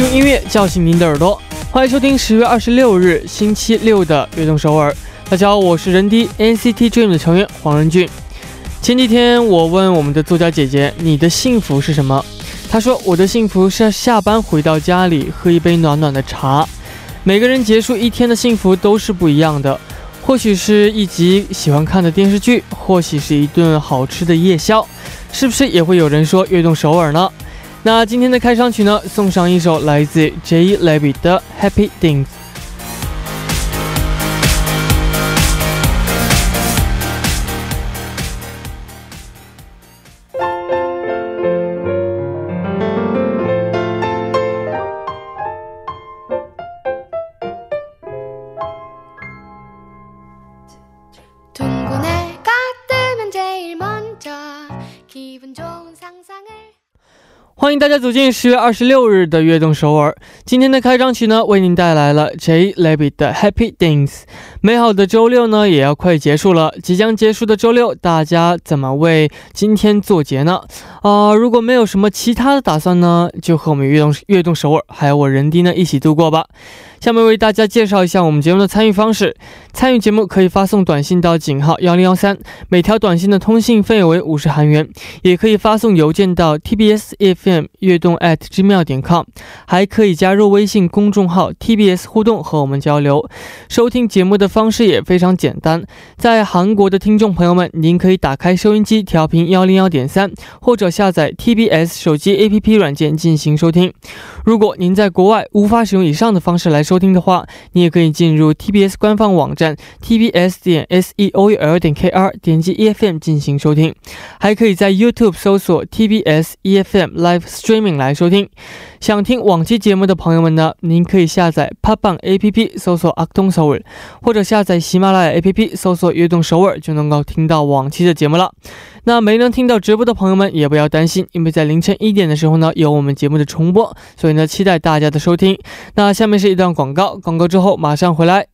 用音乐叫醒您的耳朵，欢迎收听十月二十六日星期六的《悦动首尔》。大家好，我是人低 NCT Dream 的成员黄仁俊。前几天我问我们的作家姐姐：“你的幸福是什么？”她说：“我的幸福是下班回到家里喝一杯暖暖的茶。”每个人结束一天的幸福都是不一样的，或许是一集喜欢看的电视剧，或许是一顿好吃的夜宵，是不是也会有人说悦动首尔呢？那今天的开场曲呢，送上一首来自 J. Levy 的 Happy Things。欢迎大家走进十月二十六日的悦动首尔。今天的开张曲呢，为您带来了 J. l e b i t 的 Happy Things。美好的周六呢，也要快结束了。即将结束的周六，大家怎么为今天做结呢？啊，如果没有什么其他的打算呢，就和我们悦动悦动首尔还有我人丁呢一起度过吧。下面为大家介绍一下我们节目的参与方式。参与节目可以发送短信到井号幺零幺三，每条短信的通信费为五十韩元；也可以发送邮件到 tbs fm 悦动 at gmail 点 com，还可以加入微信公众号 tbs 互动和我们交流。收听节目的方式也非常简单，在韩国的听众朋友们，您可以打开收音机调频幺零幺点三，或者下载 tbs 手机 app 软件进行收听。如果您在国外无法使用以上的方式来收听的话，你也可以进入 TBS 官方网站 tbs 点 s e o u l 点 k r，点击 E F M 进行收听，还可以在 YouTube 搜索 TBS E F M Live Streaming 来收听。想听往期节目的朋友们呢，您可以下载 p 棒 A P P 搜索阿东首尔，或者下载喜马拉雅 A P P 搜索悦动首尔，就能够听到往期的节目了。那没能听到直播的朋友们也不要担心，因为在凌晨一点的时候呢，有我们节目的重播，所以呢，期待大家的收听。那下面是一段广告，广告之后马上回来。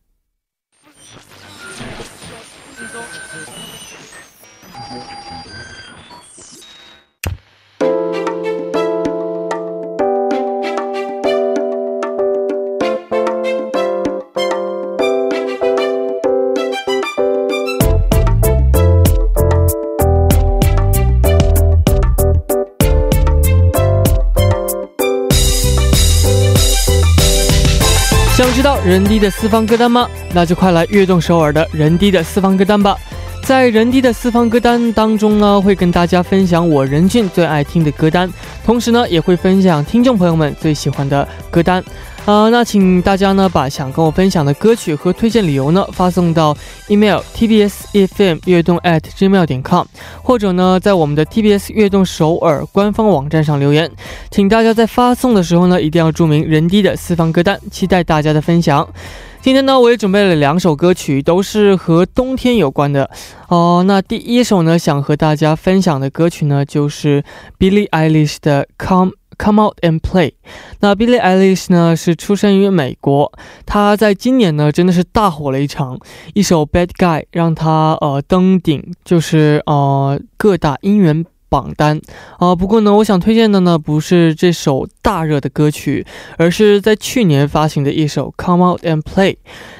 知道人低的私房歌单吗？那就快来悦动首尔的人低的私房歌单吧。在人低的私房歌单当中呢，会跟大家分享我任俊最爱听的歌单，同时呢，也会分享听众朋友们最喜欢的歌单。啊，那请大家呢把想跟我分享的歌曲和推荐理由呢发送到 email tbs efm 悦动 at gmail 点 com，或者呢在我们的 tbs 悦动首尔官方网站上留言。请大家在发送的时候呢一定要注明人低的私房歌单，期待大家的分享。今天呢我也准备了两首歌曲，都是和冬天有关的哦。那第一首呢想和大家分享的歌曲呢就是 Billie Eilish 的 Come。Come out and play。那 Billie Eilish 呢是出生于美国，她在今年呢真的是大火了一场，一首 Bad Guy 让她呃登顶，就是呃各大音源榜单啊。不过呢，我想推荐的呢不是这首大热的歌曲，而是在去年发行的一首 Come out and play。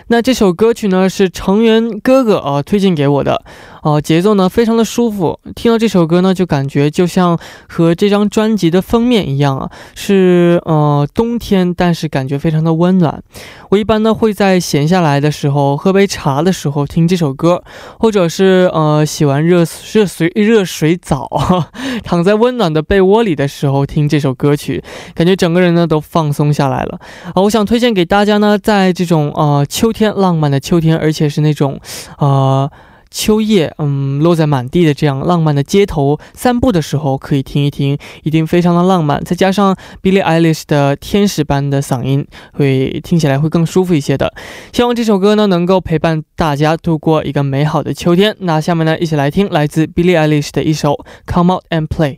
那这首歌曲呢是成员哥哥啊推荐给我的，哦，节奏呢非常的舒服，听到这首歌呢就感觉就像和这张专辑的封面一样啊，是呃冬天，但是感觉非常的温暖。我一般呢会在闲下来的时候喝杯茶的时候听这首歌，或者是呃洗完热热水热水澡，躺在温暖的被窝里的时候听这首歌曲，感觉整个人呢都放松下来了。啊，我想推荐给大家呢，在这种呃秋。天浪漫的秋天，而且是那种，呃，秋叶，嗯，落在满地的这样浪漫的街头散步的时候，可以听一听，一定非常的浪漫。再加上 Billie Eilish 的天使般的嗓音，会听起来会更舒服一些的。希望这首歌呢能够陪伴大家度过一个美好的秋天。那下面呢，一起来听来自 Billie Eilish 的一首《Come Out and Play》。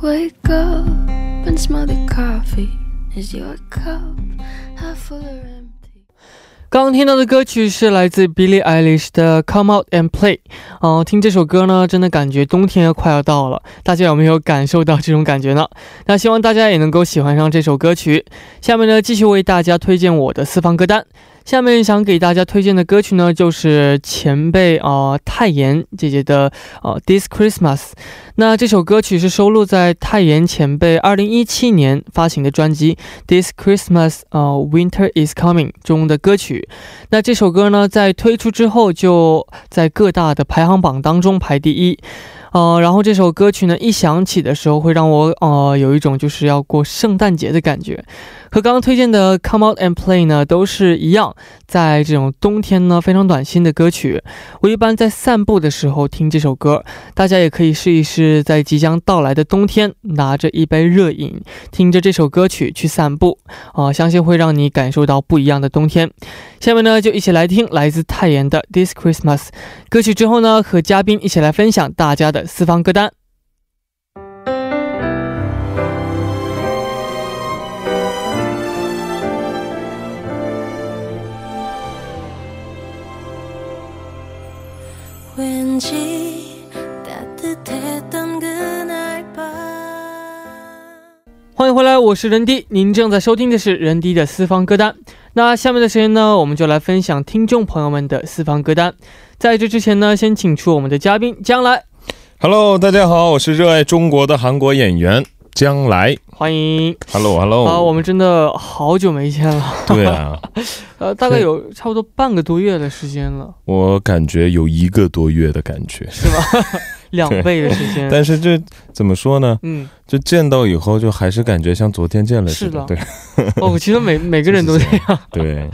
Wake up and smell the coffee as your cup half full or empty? 刚听到的歌曲是来自 Billie Eilish 的《Come Out and Play》。哦，听这首歌呢，真的感觉冬天快要到了。大家有没有感受到这种感觉呢？那希望大家也能够喜欢上这首歌曲。下面呢，继续为大家推荐我的私房歌单。下面想给大家推荐的歌曲呢，就是前辈啊泰妍姐姐的呃《This Christmas》。那这首歌曲是收录在泰妍前辈二零一七年发行的专辑《This Christmas》呃《Winter Is Coming》中的歌曲。那这首歌呢，在推出之后就在各大的排行榜当中排第一。呃，然后这首歌曲呢，一响起的时候，会让我呃有一种就是要过圣诞节的感觉。和刚刚推荐的《Come Out and Play》呢，都是一样，在这种冬天呢非常暖心的歌曲。我一般在散步的时候听这首歌，大家也可以试一试，在即将到来的冬天，拿着一杯热饮，听着这首歌曲去散步，啊，相信会让你感受到不一样的冬天。下面呢，就一起来听来自泰妍的《This Christmas》歌曲之后呢，和嘉宾一起来分享大家的私房歌单。欢迎回来，我是任迪，您正在收听的是任迪的私房歌单。那下面的时间呢，我们就来分享听众朋友们的私房歌单。在这之前呢，先请出我们的嘉宾将来。Hello，大家好，我是热爱中国的韩国演员。将来，欢迎，Hello，Hello，啊，我们真的好久没见了，对啊，呃，大概有差不多半个多月的时间了，我感觉有一个多月的感觉，是吧？两倍的时间，但是这怎么说呢？嗯，就见到以后，就还是感觉像昨天见了似的，对。哦，其实每 每个人都这样，对。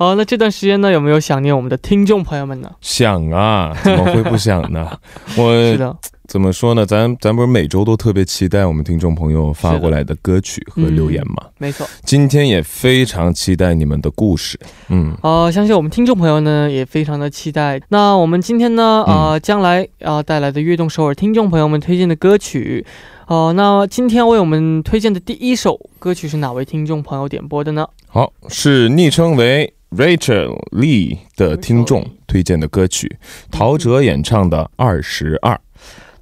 哦，那这段时间呢，有没有想念我们的听众朋友们呢？想啊，怎么会不想呢？我是的。怎么说呢？咱咱不是每周都特别期待我们听众朋友发过来的歌曲和留言吗？没错，今天也非常期待你们的故事。嗯，呃，相信我们听众朋友呢也非常的期待。那我们今天呢，呃，将来啊带来的悦动首尔听众朋友们推荐的歌曲，哦，那今天为我们推荐的第一首歌曲是哪位听众朋友点播的呢？好，是昵称为 Rachel Lee 的听众推荐的歌曲，陶喆演唱的《二十二》。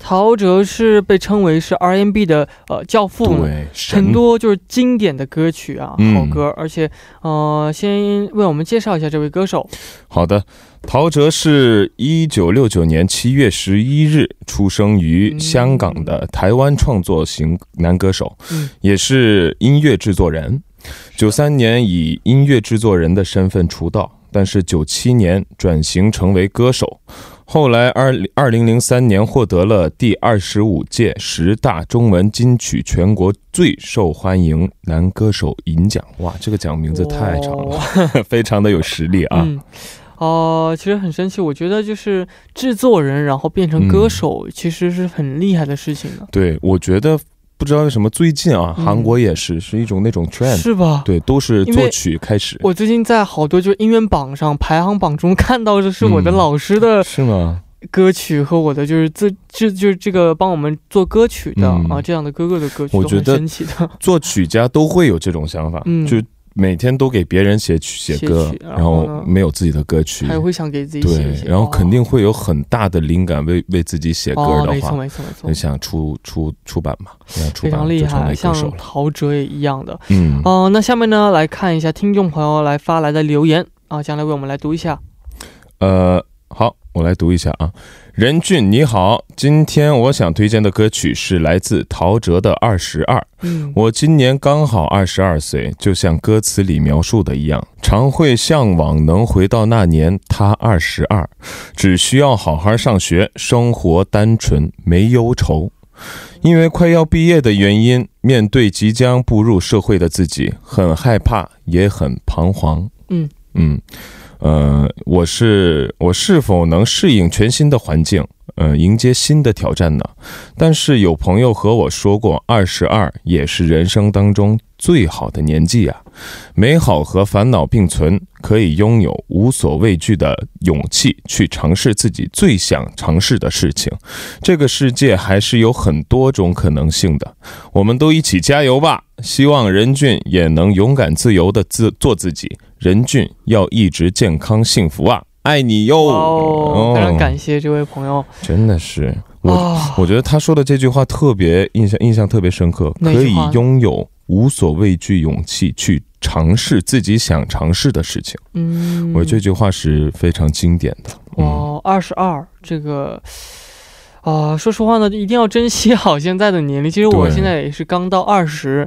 陶喆是被称为是 R&B 的呃教父，对，很多就是经典的歌曲啊，好歌。而且，呃，先为我们介绍一下这位歌手。好的，陶喆是一九六九年七月十一日出生于香港的台湾创作型男歌手，也是音乐制作人。九三年以音乐制作人的身份出道，但是九七年转型成为歌手。后来，二二零零三年获得了第二十五届十大中文金曲全国最受欢迎男歌手银奖。哇，这个奖名字太长了，非常的有实力啊！哦，其实很神奇，我觉得就是制作人然后变成歌手，其实是很厉害的事情呢。对，我觉得。不知道为什么最近啊，韩国也是是一种那种 trend，是吧？对，都是作曲开始。我最近在好多就音乐榜上排行榜中看到的是我的老师的，是吗？歌曲和我的就是自这就是这个帮我们做歌曲的啊，这样的哥哥的歌曲，我觉得 作曲家都会有这种想法，就。每天都给别人写曲写歌，然后没有自己的歌曲，还会想给自己写对，然后肯定会有很大的灵感，为为自己写歌的话，没错没错没错，就想出出出版嘛，非常厉害，像陶喆也一样的，嗯。哦，那下面呢来看一下听众朋友来发来的留言。啊，将来为我们来读一下，呃，好，我来读一下啊。任俊你好，今天我想推荐的歌曲是来自陶喆的《二十二》。嗯，我今年刚好二十二岁，就像歌词里描述的一样，常会向往能回到那年他二十二，只需要好好上学，生活单纯没忧愁。因为快要毕业的原因，面对即将步入社会的自己，很害怕，也很彷徨。嗯嗯。呃，我是我是否能适应全新的环境？呃，迎接新的挑战呢。但是有朋友和我说过，二十二也是人生当中最好的年纪啊，美好和烦恼并存，可以拥有无所畏惧的勇气，去尝试自己最想尝试的事情。这个世界还是有很多种可能性的，我们都一起加油吧！希望任俊也能勇敢自由的自做自己，任俊要一直健康幸福啊！爱你哟！哦，非常感谢这位朋友，真的是我，我觉得他说的这句话特别印象印象特别深刻，可以拥有无所畏惧勇气去尝试自己想尝试的事情。嗯，我这句话是非常经典的。哦，二十二这个。啊，说实话呢，一定要珍惜 好现在的年龄。其实我现在也是刚到二十，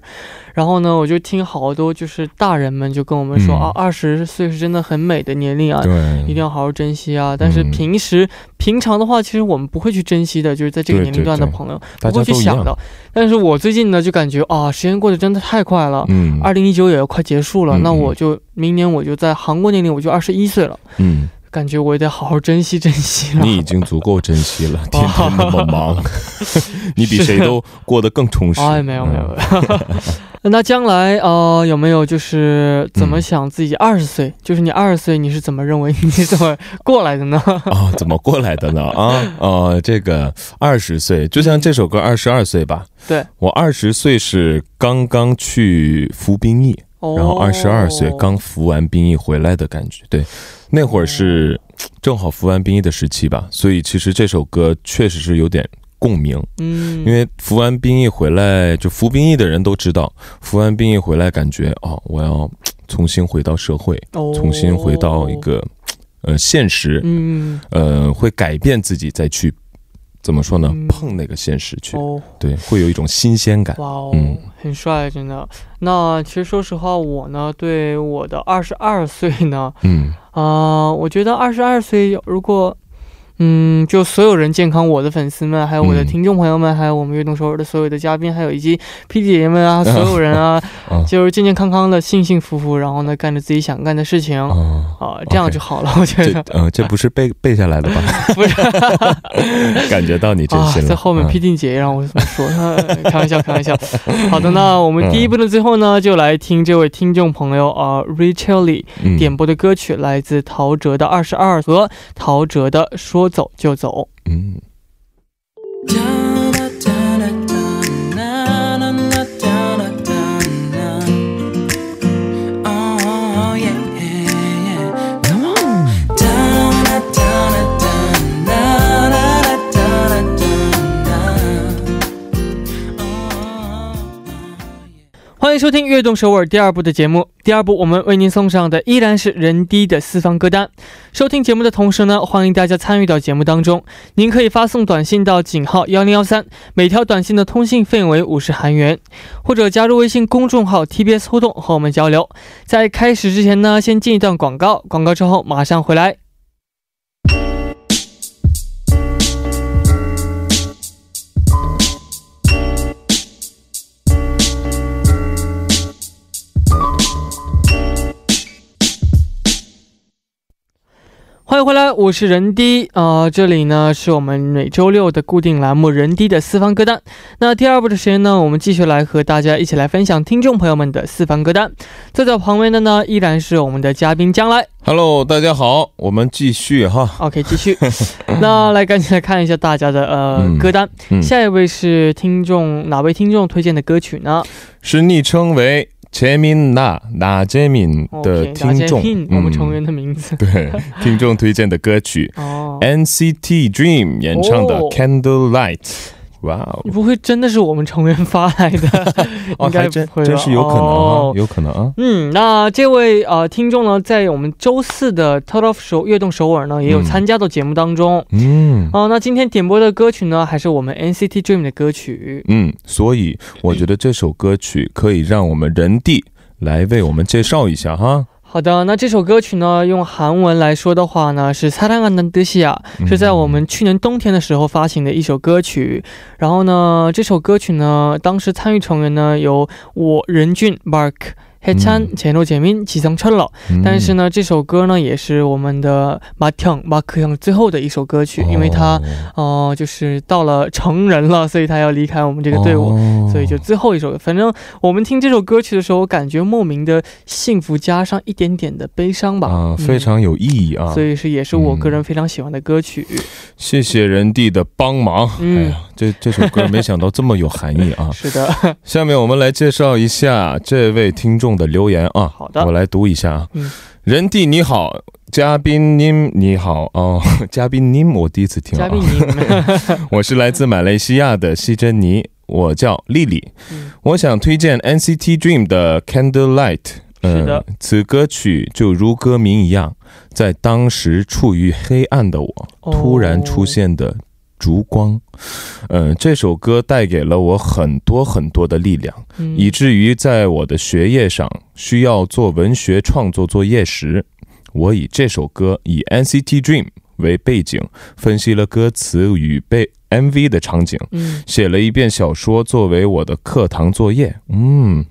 然后呢，我就听好多就是大人们就跟我们说啊，二十岁是真的很美的年龄啊，对，一定要好好珍惜啊。但是平时平常的话，其实我们不会去珍惜的，就是在这个年龄段的朋友不会去想的。但是我最近呢，就感觉啊，时间过得真的太快了。嗯，二零一九也要快结束了，那我就明年我就在韩国年龄我就二十一岁了。嗯。感觉我也得好好珍惜珍惜了。你已经足够珍惜了，天天那么忙，你比谁都过得更充实。哎，没有没有。那将来呃，有没有就是怎么想自己二十岁？就是你二十岁，你是怎么认为你怎么过来的呢？啊，怎么过来的呢？啊，呃，这个二十岁，就像这首歌二十二岁吧。对，我二十岁是刚刚去服兵役，然后二十二岁刚服完兵役回来的感觉。对。那会儿是正好服完兵役的时期吧，所以其实这首歌确实是有点共鸣。嗯，因为服完兵役回来，就服兵役的人都知道，服完兵役回来感觉哦，我要重新回到社会，重新回到一个呃现实，嗯，呃，会改变自己再去。怎么说呢？碰那个现实去，对，会有一种新鲜感。哇哦，嗯，很帅，真的。那其实说实话，我呢，对我的二十二岁呢，嗯啊，我觉得二十二岁如果。嗯，就所有人健康，我的粉丝们，还有我的听众朋友们，还有我们悦动首尔的所有的嘉宾，还有以及 P 姐姐们啊，所有人啊，就是健健康康的，幸幸福福，然后呢，干着自己想干的事情，啊，这样就好了。我觉得，嗯，这不是背背下来的吧？不是，感觉到你真心了。在后面 P D 姐姐让我怎么说？开玩笑，开玩笑。好的，那我们第一部的最后呢，就来听这位听众朋友啊，Rachel Lee 点播的歌曲，来自陶喆的《二十二》和陶喆的《说》。走就走。嗯。欢迎收听《悦动首尔》第二部的节目。第二部我们为您送上的依然是人低的四方歌单。收听节目的同时呢，欢迎大家参与到节目当中。您可以发送短信到井号幺零幺三，每条短信的通信费为五十韩元，或者加入微信公众号 TBS 互动和我们交流。在开始之前呢，先进一段广告，广告之后马上回来。欢迎回来，我是人低啊，这里呢是我们每周六的固定栏目人低的四方歌单。那第二部的时间呢，我们继续来和大家一起来分享听众朋友们的四方歌单。坐在旁边的呢，依然是我们的嘉宾将来。Hello，大家好，我们继续哈。OK，继续。那来赶紧来看一下大家的呃歌单。下一位是听众哪位听众推荐的歌曲呢？是昵称为。杰敏娜，那杰敏的听众，我们成员的名字。对，听众 推荐的歌曲，NCT Dream 演唱的《Candlelight》。哇哦！你不会真的是我们成员发来的？应该真真是有可能啊，有可能啊。嗯，那这位呃听众呢，在我们周四的 Total 首悦动首尔呢，也有参加到节目当中。嗯，哦，那今天点播的歌曲呢，还是我们 NCT Dream 的歌曲。嗯，所以我觉得这首歌曲可以让我们人地来为我们介绍一下哈。好的，那这首歌曲呢，用韩文来说的话呢，是사랑한다듯이 야， 是在我们去年冬天的时候发行的一首歌曲。然后呢，这首歌曲呢，当时参与成员呢有我任俊 Mark。 해찬제노재민지성철 러。 但是呢，这首歌呢也是我们的马형마크형最后的一首歌曲，因为他哦就是到了成人了，所以他要离开我们这个队伍，所以就最后一首。反正我们听这首歌曲的时候，感觉莫名的幸福加上一点点的悲伤吧，啊，非常有意义啊。所以是也是我个人非常喜欢的歌曲。谢谢人弟的帮忙。哎呀，这这首歌没想到这么有含义啊。是的。下面我们来介绍一下这位听众 的留言啊。好的，我来读一下。嗯，人弟你好，嘉宾您你好 哦，嘉宾您我第一次听。嘉宾您，我是来自马来西亚的西珍妮，我叫丽丽。我想推荐 NCT Dream 的 Candlelight。是的，此歌曲就如歌名一样，在当时处于黑暗的我，突然出现的。烛光，嗯，这首歌带给了我很多很多的力量，以至于在我的学业上需要做文学创作作业时，我以这首歌以 NCT Dream 为背景，分析了歌词与被 MV 的场景，写了一遍小说作为我的课堂作业。嗯，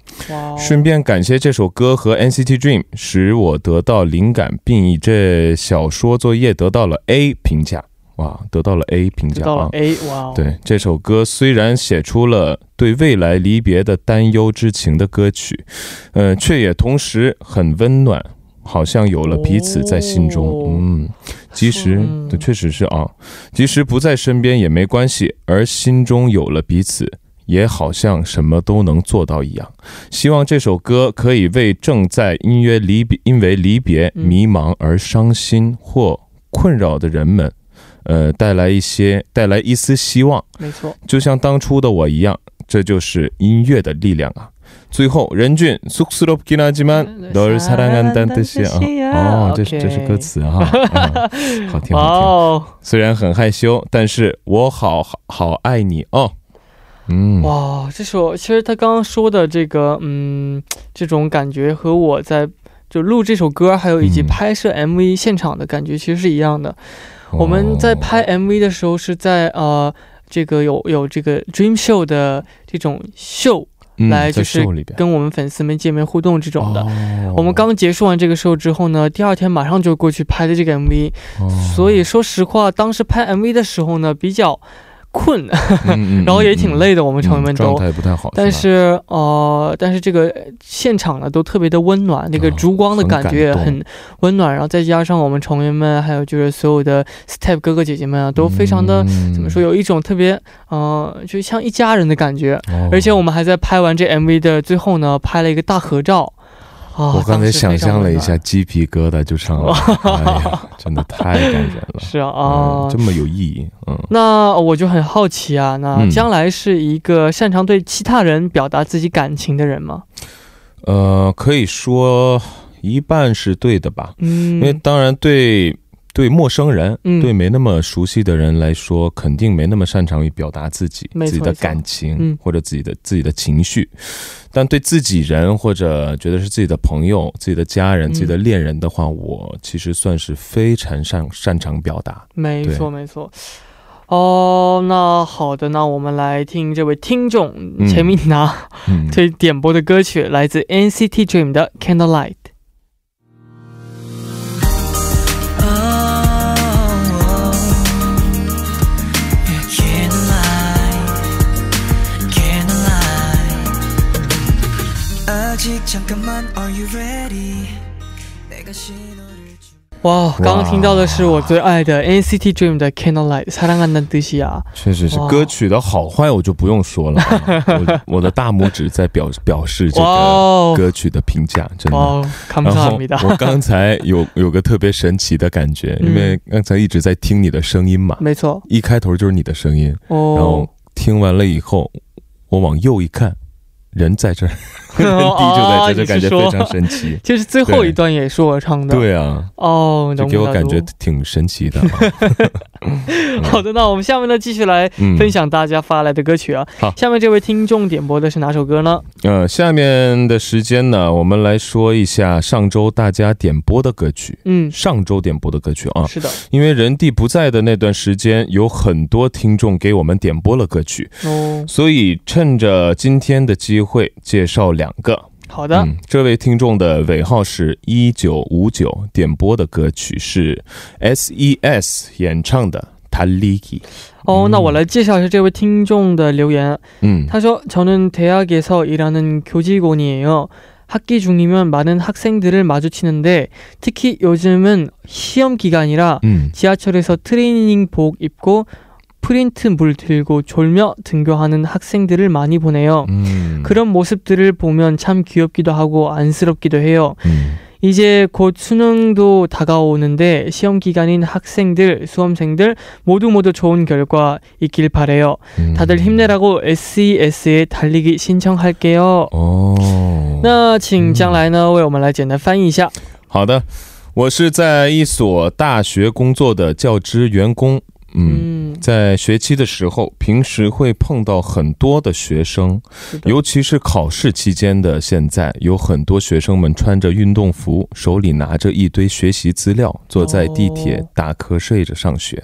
顺便感谢这首歌和 NCT Dream 使我得到灵感，并以这小说作业得到了 A 评价。哇，得到了 A 评价啊！A 哇，对这首歌虽然写出了对未来离别的担忧之情的歌曲，呃，却也同时很温暖，好像有了彼此在心中。嗯，即使确实是啊，即使不在身边也没关系，而心中有了彼此，也好像什么都能做到一样。希望这首歌可以为正在因为离别、因为离别迷茫而伤心或困扰的人们。呃，带来一些，带来一丝希望。没错，就像当初的我一样，这就是音乐的力量啊！最后，任俊，쑥스럽긴하지만널사랑한다는뜻이啊！哦，这是这是歌词哈，好听好听。虽然很害羞，但是我好好爱你哦。嗯，哇，这首其实他刚刚说的这个，嗯，这种感觉和我在就录这首歌，还有以及拍摄 MV 现场的感觉，其实是一样的。 我们在拍 MV 的时候是在呃这个有有这个 Dream Show 的这种秀来就是跟我们粉丝们见面互动这种的。我们刚结束完这个 show 之后呢，第二天马上就过去拍的这个 MV。所以说实话，当时拍 MV 的时候呢，比较。困，然后也挺累的，我们成员们都状态不太好。但是呃，但是这个现场呢都特别的温暖，那个烛光的感觉也很温暖。然后再加上我们成员们，还有就是所有的 step 哥哥姐姐们啊，都非常的怎么说，有一种特别呃，就像一家人的感觉。而且我们还在拍完这 MV 的最后呢，拍了一个大合照。我刚才想象了一下，鸡皮疙瘩就上了，哎呀，真的太感人了。是啊，啊，这么有意义。嗯，那我就很好奇啊，那将来是一个擅长对其他人表达自己感情的人吗？呃，可以说一半是对的吧。嗯，因为当然对。对陌生人，对没那么熟悉的人来说，肯定没那么擅长于表达自己自己的感情或者自己的自己的情绪。但对自己人或者觉得是自己的朋友、自己的家人、自己的恋人的话，我其实算是非常擅擅长表达。没错，没错。哦，那好的，那我们来听这位听众陈明娜推点播的歌曲，来自 NCT Dream 的《Candlelight》。哇，刚刚听到的是我最爱的 NCT Dream 的 Candlelight，사랑한다는뜻이 야。 确实是歌曲的好坏我就不用说了，我的大拇指在表表示这个歌曲的评价，真的。然后我刚才有有个特别神奇的感觉，因为刚才一直在听你的声音嘛，没错，一开头就是你的声音，然后听完了以后，我往右一看。人在这儿， 人低就在这，就感觉非常神奇。就是最后一段也是我唱的，对啊，哦，就给我感觉挺神奇的。好的，那我们下面呢继续来分享大家发来的歌曲啊。好，下面这位听众点播的是哪首歌呢？呃，下面的时间呢，我们来说一下上周大家点播的歌曲。嗯，上周点播的歌曲啊，是的，因为人地不在的那段时间，有很多听众给我们点播了歌曲。哦，所以趁着今天的机会介绍两个。 好的，这位听众的尾号是一九五九，点播的歌曲是 S.E.S 演唱的《달리기》。哦，那我来介绍一下这位听众的留言。嗯，他说：“저는대학에서일하는교직원이에요。 학기 중이면 많은 학생들을 마주치는데 특히 요즘은 시험 기간이라 음. 지하철에서 트레이닝복 입고 프린트 물 들고 졸며 등교하는 학생들을 많이 보내요. 음. 그런 모습들을 보면 참 귀엽기도 하고 안쓰럽기도 해요. 음. 이제 곧 수능도 다가오는데 시험 기간인 학생들, 수험생들 모두 모두 좋은 결과 있길 바래요. 음. 다들 힘내라고 SES에 달리기 신청할게요. 那请将来呢为我们来简单翻译一下。好的，我是在一所大学工作的教职员工。 嗯，在学期的时候，平时会碰到很多的学生，尤其是考试期间的现在，有很多学生们穿着运动服，手里拿着一堆学习资料，坐在地铁打瞌睡着上学，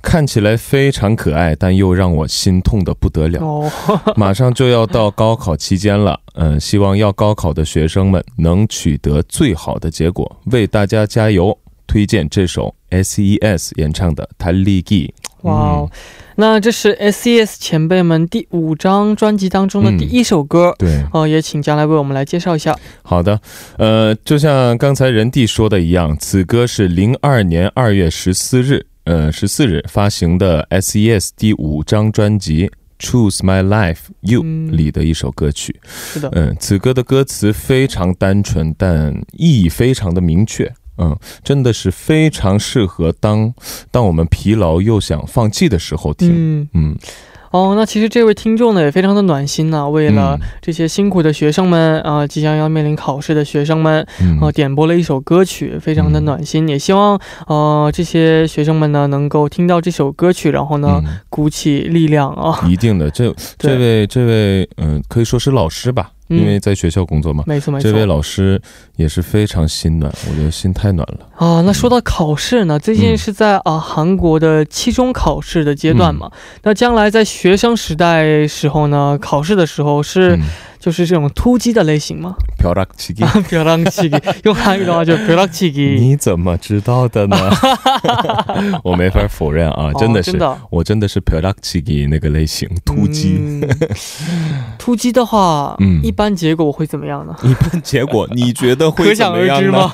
看起来非常可爱，但又让我心痛的不得了。马上就要到高考期间了，嗯，希望要高考的学生们能取得最好的结果，为大家加油。推荐这首 S.E.S 演唱的《塔利基》。哇哦，那这是 S.E.S 前辈们第五张专辑当中的第一首歌。对，哦，也请将来为我们来介绍一下。好的，呃，就像刚才任弟说的一样，此歌是零二年二月十四日，呃，十四日发行的 S.E.S 第五张专辑《Choose My Life You》里的一首歌曲。是的，嗯，此歌的歌词非常单纯，但意义非常的明确。嗯，真的是非常适合当当我们疲劳又想放弃的时候听。嗯。哦，那其实这位听众呢也非常的暖心呐，为了这些辛苦的学生们啊，即将要面临考试的学生们，呃，点播了一首歌曲，非常的暖心。也希望呃这些学生们呢能够听到这首歌曲，然后呢鼓起力量啊。一定的，这 这位这位嗯，可以说是老师吧。因为在学校工作嘛，没错没错，这位老师也是非常心暖，我觉得心太暖了。啊。那说到考试呢，最近是在啊韩国的期中考试的阶段嘛，那将来在学生时代时候呢，考试的时候是。就是这种突击的类型吗？用韩语的话就漂。你怎么知道的呢？我没法否认啊，真的是，我真的是漂亮刺激那个类型，突击。突击的话，嗯，一般结果会怎么样呢？一般结果，你觉得会可想而知吗？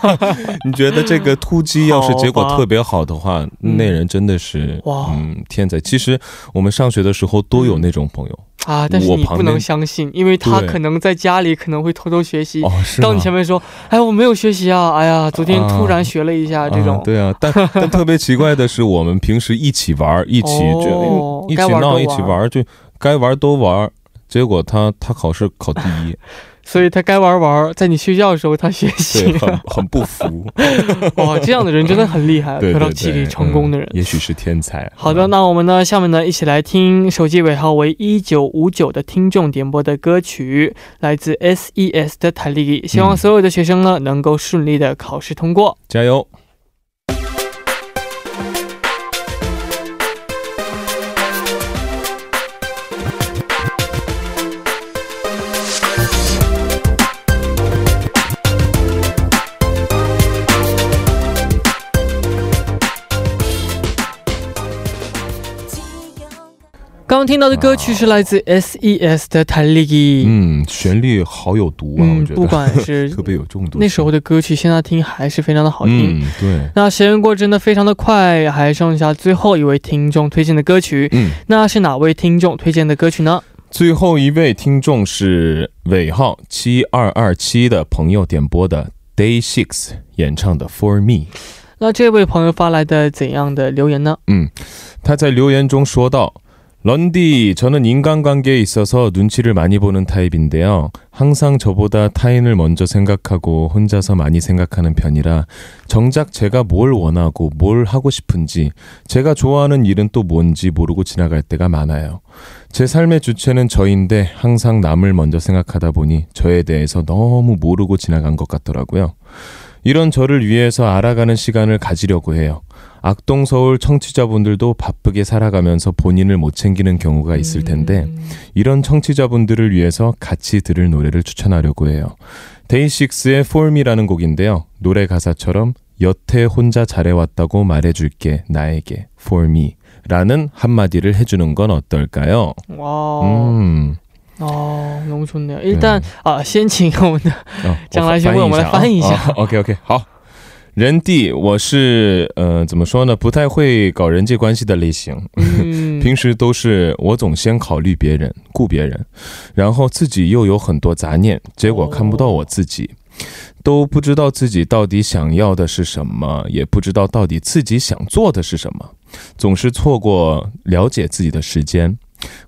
你觉得这个突击要是结果特别好的话，那人真的是哇，嗯，天才。其实我们上学的时候都有那种朋友。啊！但是你不能相信，因为他可能在家里可能会偷偷学习，到你前面说：“哎，我没有学习啊！哎呀，昨天突然学了一下这种。”对啊，但 但特别奇怪的是，我们平时一起玩，一起就一起闹，一起玩，就该玩都玩，结果他他考试考第一。所以他该玩玩，在你睡觉的时候他学习，很很不服。哇，这样的人真的很厉害，得到气力成功的人，也许是天才。好的，那我们呢，下面呢，一起来听手机尾号为一九五九的听众点播的歌曲，来自 S.E.S 的台历。希望所有的学生呢，能够顺利的考试通过，加油。刚听到的歌曲是来自 S.E.S 的《泰利基》，嗯，旋律好有毒啊！我觉得，不管是 特别有中毒。那时候的歌曲，现在听还是非常的好听。嗯，对。那时间过真的非常的快，还剩下最后一位听众推荐的歌曲。嗯，那是哪位听众推荐的歌曲呢？最后一位听众是尾号七二二七的朋友点播的 Day Six 演唱的《For Me》。那这位朋友发来的怎样的留言呢？嗯，他在留言中说道。 런디, 저는 인간관계에 있어서 눈치를 많이 보는 타입인데요. 항상 저보다 타인을 먼저 생각하고 혼자서 많이 생각하는 편이라 정작 제가 뭘 원하고 뭘 하고 싶은지 제가 좋아하는 일은 또 뭔지 모르고 지나갈 때가 많아요. 제 삶의 주체는 저인데 항상 남을 먼저 생각하다 보니 저에 대해서 너무 모르고 지나간 것 같더라고요. 이런 저를 위해서 알아가는 시간을 가지려고 해요. 악동 서울 청취자분들도 바쁘게 살아가면서 본인을 못 챙기는 경우가 있을 텐데 음. 이런 청취자분들을 위해서 같이 들을 노래를 추천하려고 해요. 데이식스의 For Me라는 곡인데요. 노래 가사처럼 여태 혼자 잘해왔다고 말해줄게 나에게 For Me 라는 한마디를 해주는 건 어떨까요? 와, 음, 어, 너무 좋네요. 일단 아, 先请我们的哦将来先为我们来翻译一下哦 OK OK，好。 人地，我是呃，怎么说呢？不太会搞人际关系的类型。嗯，平时都是我总先考虑别人，顾别人，然后自己又有很多杂念，结果看不到我自己，都不知道自己到底想要的是什么，也不知道到底自己想做的是什么，总是错过了解自己的时间。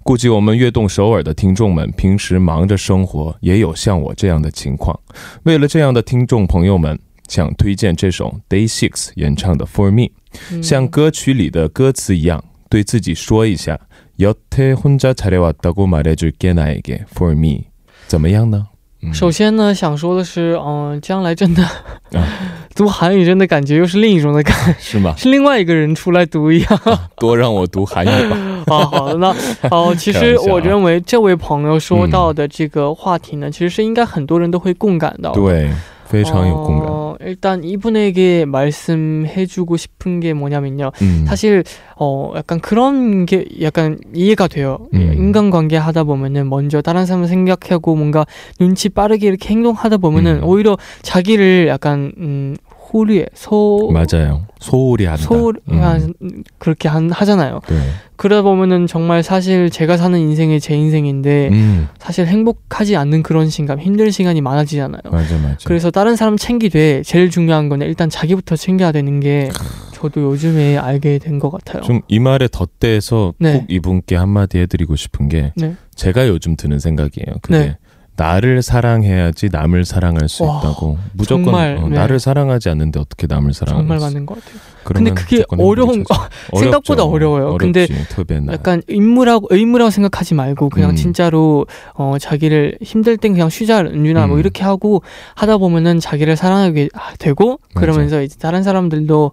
估计我们悦动首尔的听众们平时忙着生活，也有像我这样的情况。为了这样的听众朋友们，想推荐这首 Day Six 演唱的《For Me》。嗯像歌曲里的歌词一样，对自己说一下“여태혼자잘해왔다고말해줄게나에게 for me”，怎么样呢？嗯首先呢，想说的是，嗯、将来真的、啊读韩语真的感觉又是另一种的感，是吗？是另外一个人出来读一样。多让我读韩语吧。啊，好的，那哦，其实开玩笑啊我认为这位朋友说到的这个话题呢，其实是应该很多人都会共感到的。对， 非常有共感。 어, 일단 이분에게 말씀해주고 싶은 게 뭐냐면요. 嗯， 사실 어 약간 그런 게 약간 이해가 돼요. 음. 인간관계 하다 보면은 먼저 다른 사람을 생각하고 뭔가 눈치 빠르게 이렇게 행동하다 보면은 음. 오히려 자기를 약간 음 호리에 소 맞아요. 소홀히 한다. 소홀 음. 한 그렇게 한, 하잖아요. 네. 그러다 보면은 정말 사실 제가 사는 인생이 제 인생인데 음, 사실 행복하지 않는 그런 시간, 힘든 시간이 많아지잖아요. 맞아 맞아. 그래서 다른 사람 챙기되 제일 중요한 거는 일단 자기부터 챙겨야 되는 게 저도 요즘에 알게 된 것 같아요. 좀 이 말에 덧대서 네. 꼭 이분께 한마디 해드리고 싶은 게 네. 제가 요즘 드는 생각이에요. 그게 네. 나를 사랑해야지 남을 사랑할 수 와, 있다고 무조건 정말, 어, 네. 나를 사랑하지 않는데 어떻게 남을 사랑할 정말 맞는 것 같아요. 근데 그게 어려운 거 생각보다 어려워요. 어렵지, 근데 특별나. 약간 임무라고 의무라고 생각하지 말고 그냥 음. 진짜로 어, 자기를 힘들 땐 그냥 쉬자 은유나 뭐 음. 뭐 이렇게 하고 하다 보면은 자기를 사랑하게 되고 그러면서 맞아. 이제 다른 사람들도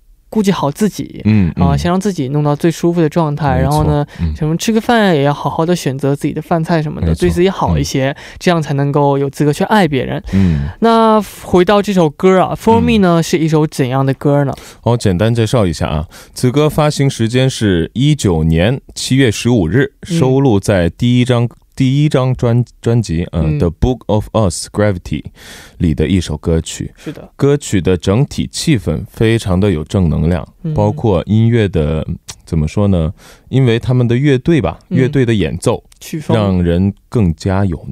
估计好自己，嗯，啊，先让自己弄到最舒服的状态。然后呢，什么吃个饭也要好好的选择自己的饭菜什么的，对自己好一些，这样才能够有资格去爱别人。嗯，那回到这首歌啊，for me 呢是一首怎样的歌呢？哦，简单介绍一下啊。此歌发行时间是一九年七月十五日，收录在第一张。第一张专专辑，嗯，嗯《The Book of Us Gravity》里的一首歌曲。是的，歌曲的整体气氛非常的有正能量，嗯包括音乐的嗯怎么说呢？因为他们的乐队吧，嗯乐队的演奏让人更加有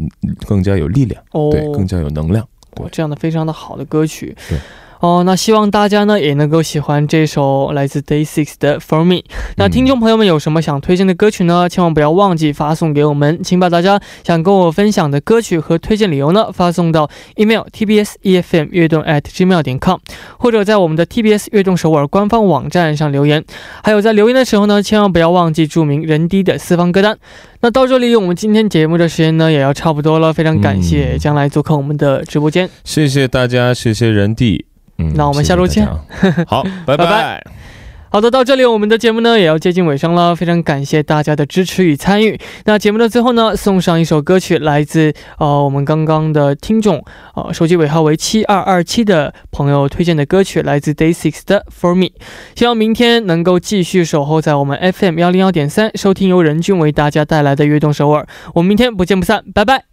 更加有力量，哦，对，更加有能量。对哦，这样的非常的好的歌曲。对。哦，那希望大家呢也能够喜欢这首来自 Day Six 的 For Me。那听众朋友们有什么想推荐的歌曲呢？千万不要忘记发送给我们，请把大家想跟我分享的歌曲和推荐理由呢发送到 email tbs efm 乐动 at gmail 点 com，或者在我们的 TBS 悦动首尔官方网站上留言。还有在留言的时候呢，千万不要忘记注明人低的四方歌单。那到这里，我们今天节目的时间呢也要差不多了，非常感谢嗯将来做客我们的直播间。谢谢大家，谢谢人弟。嗯那我们下周见。谢谢好，拜拜拜拜。好的，到这里我们的节目呢也要接近尾声了，非常感谢大家的支持与参与。那节目的最后呢，送上一首歌曲，来自呃我们刚刚的听众呃手机尾号为七二二七的朋友推荐的歌曲，来自 Day Six 的 For Me。希望明天能够继续守候在我们 FM 幺零幺点三，收听由任俊为大家带来的悦动首尔。我们明天不见不散，拜拜。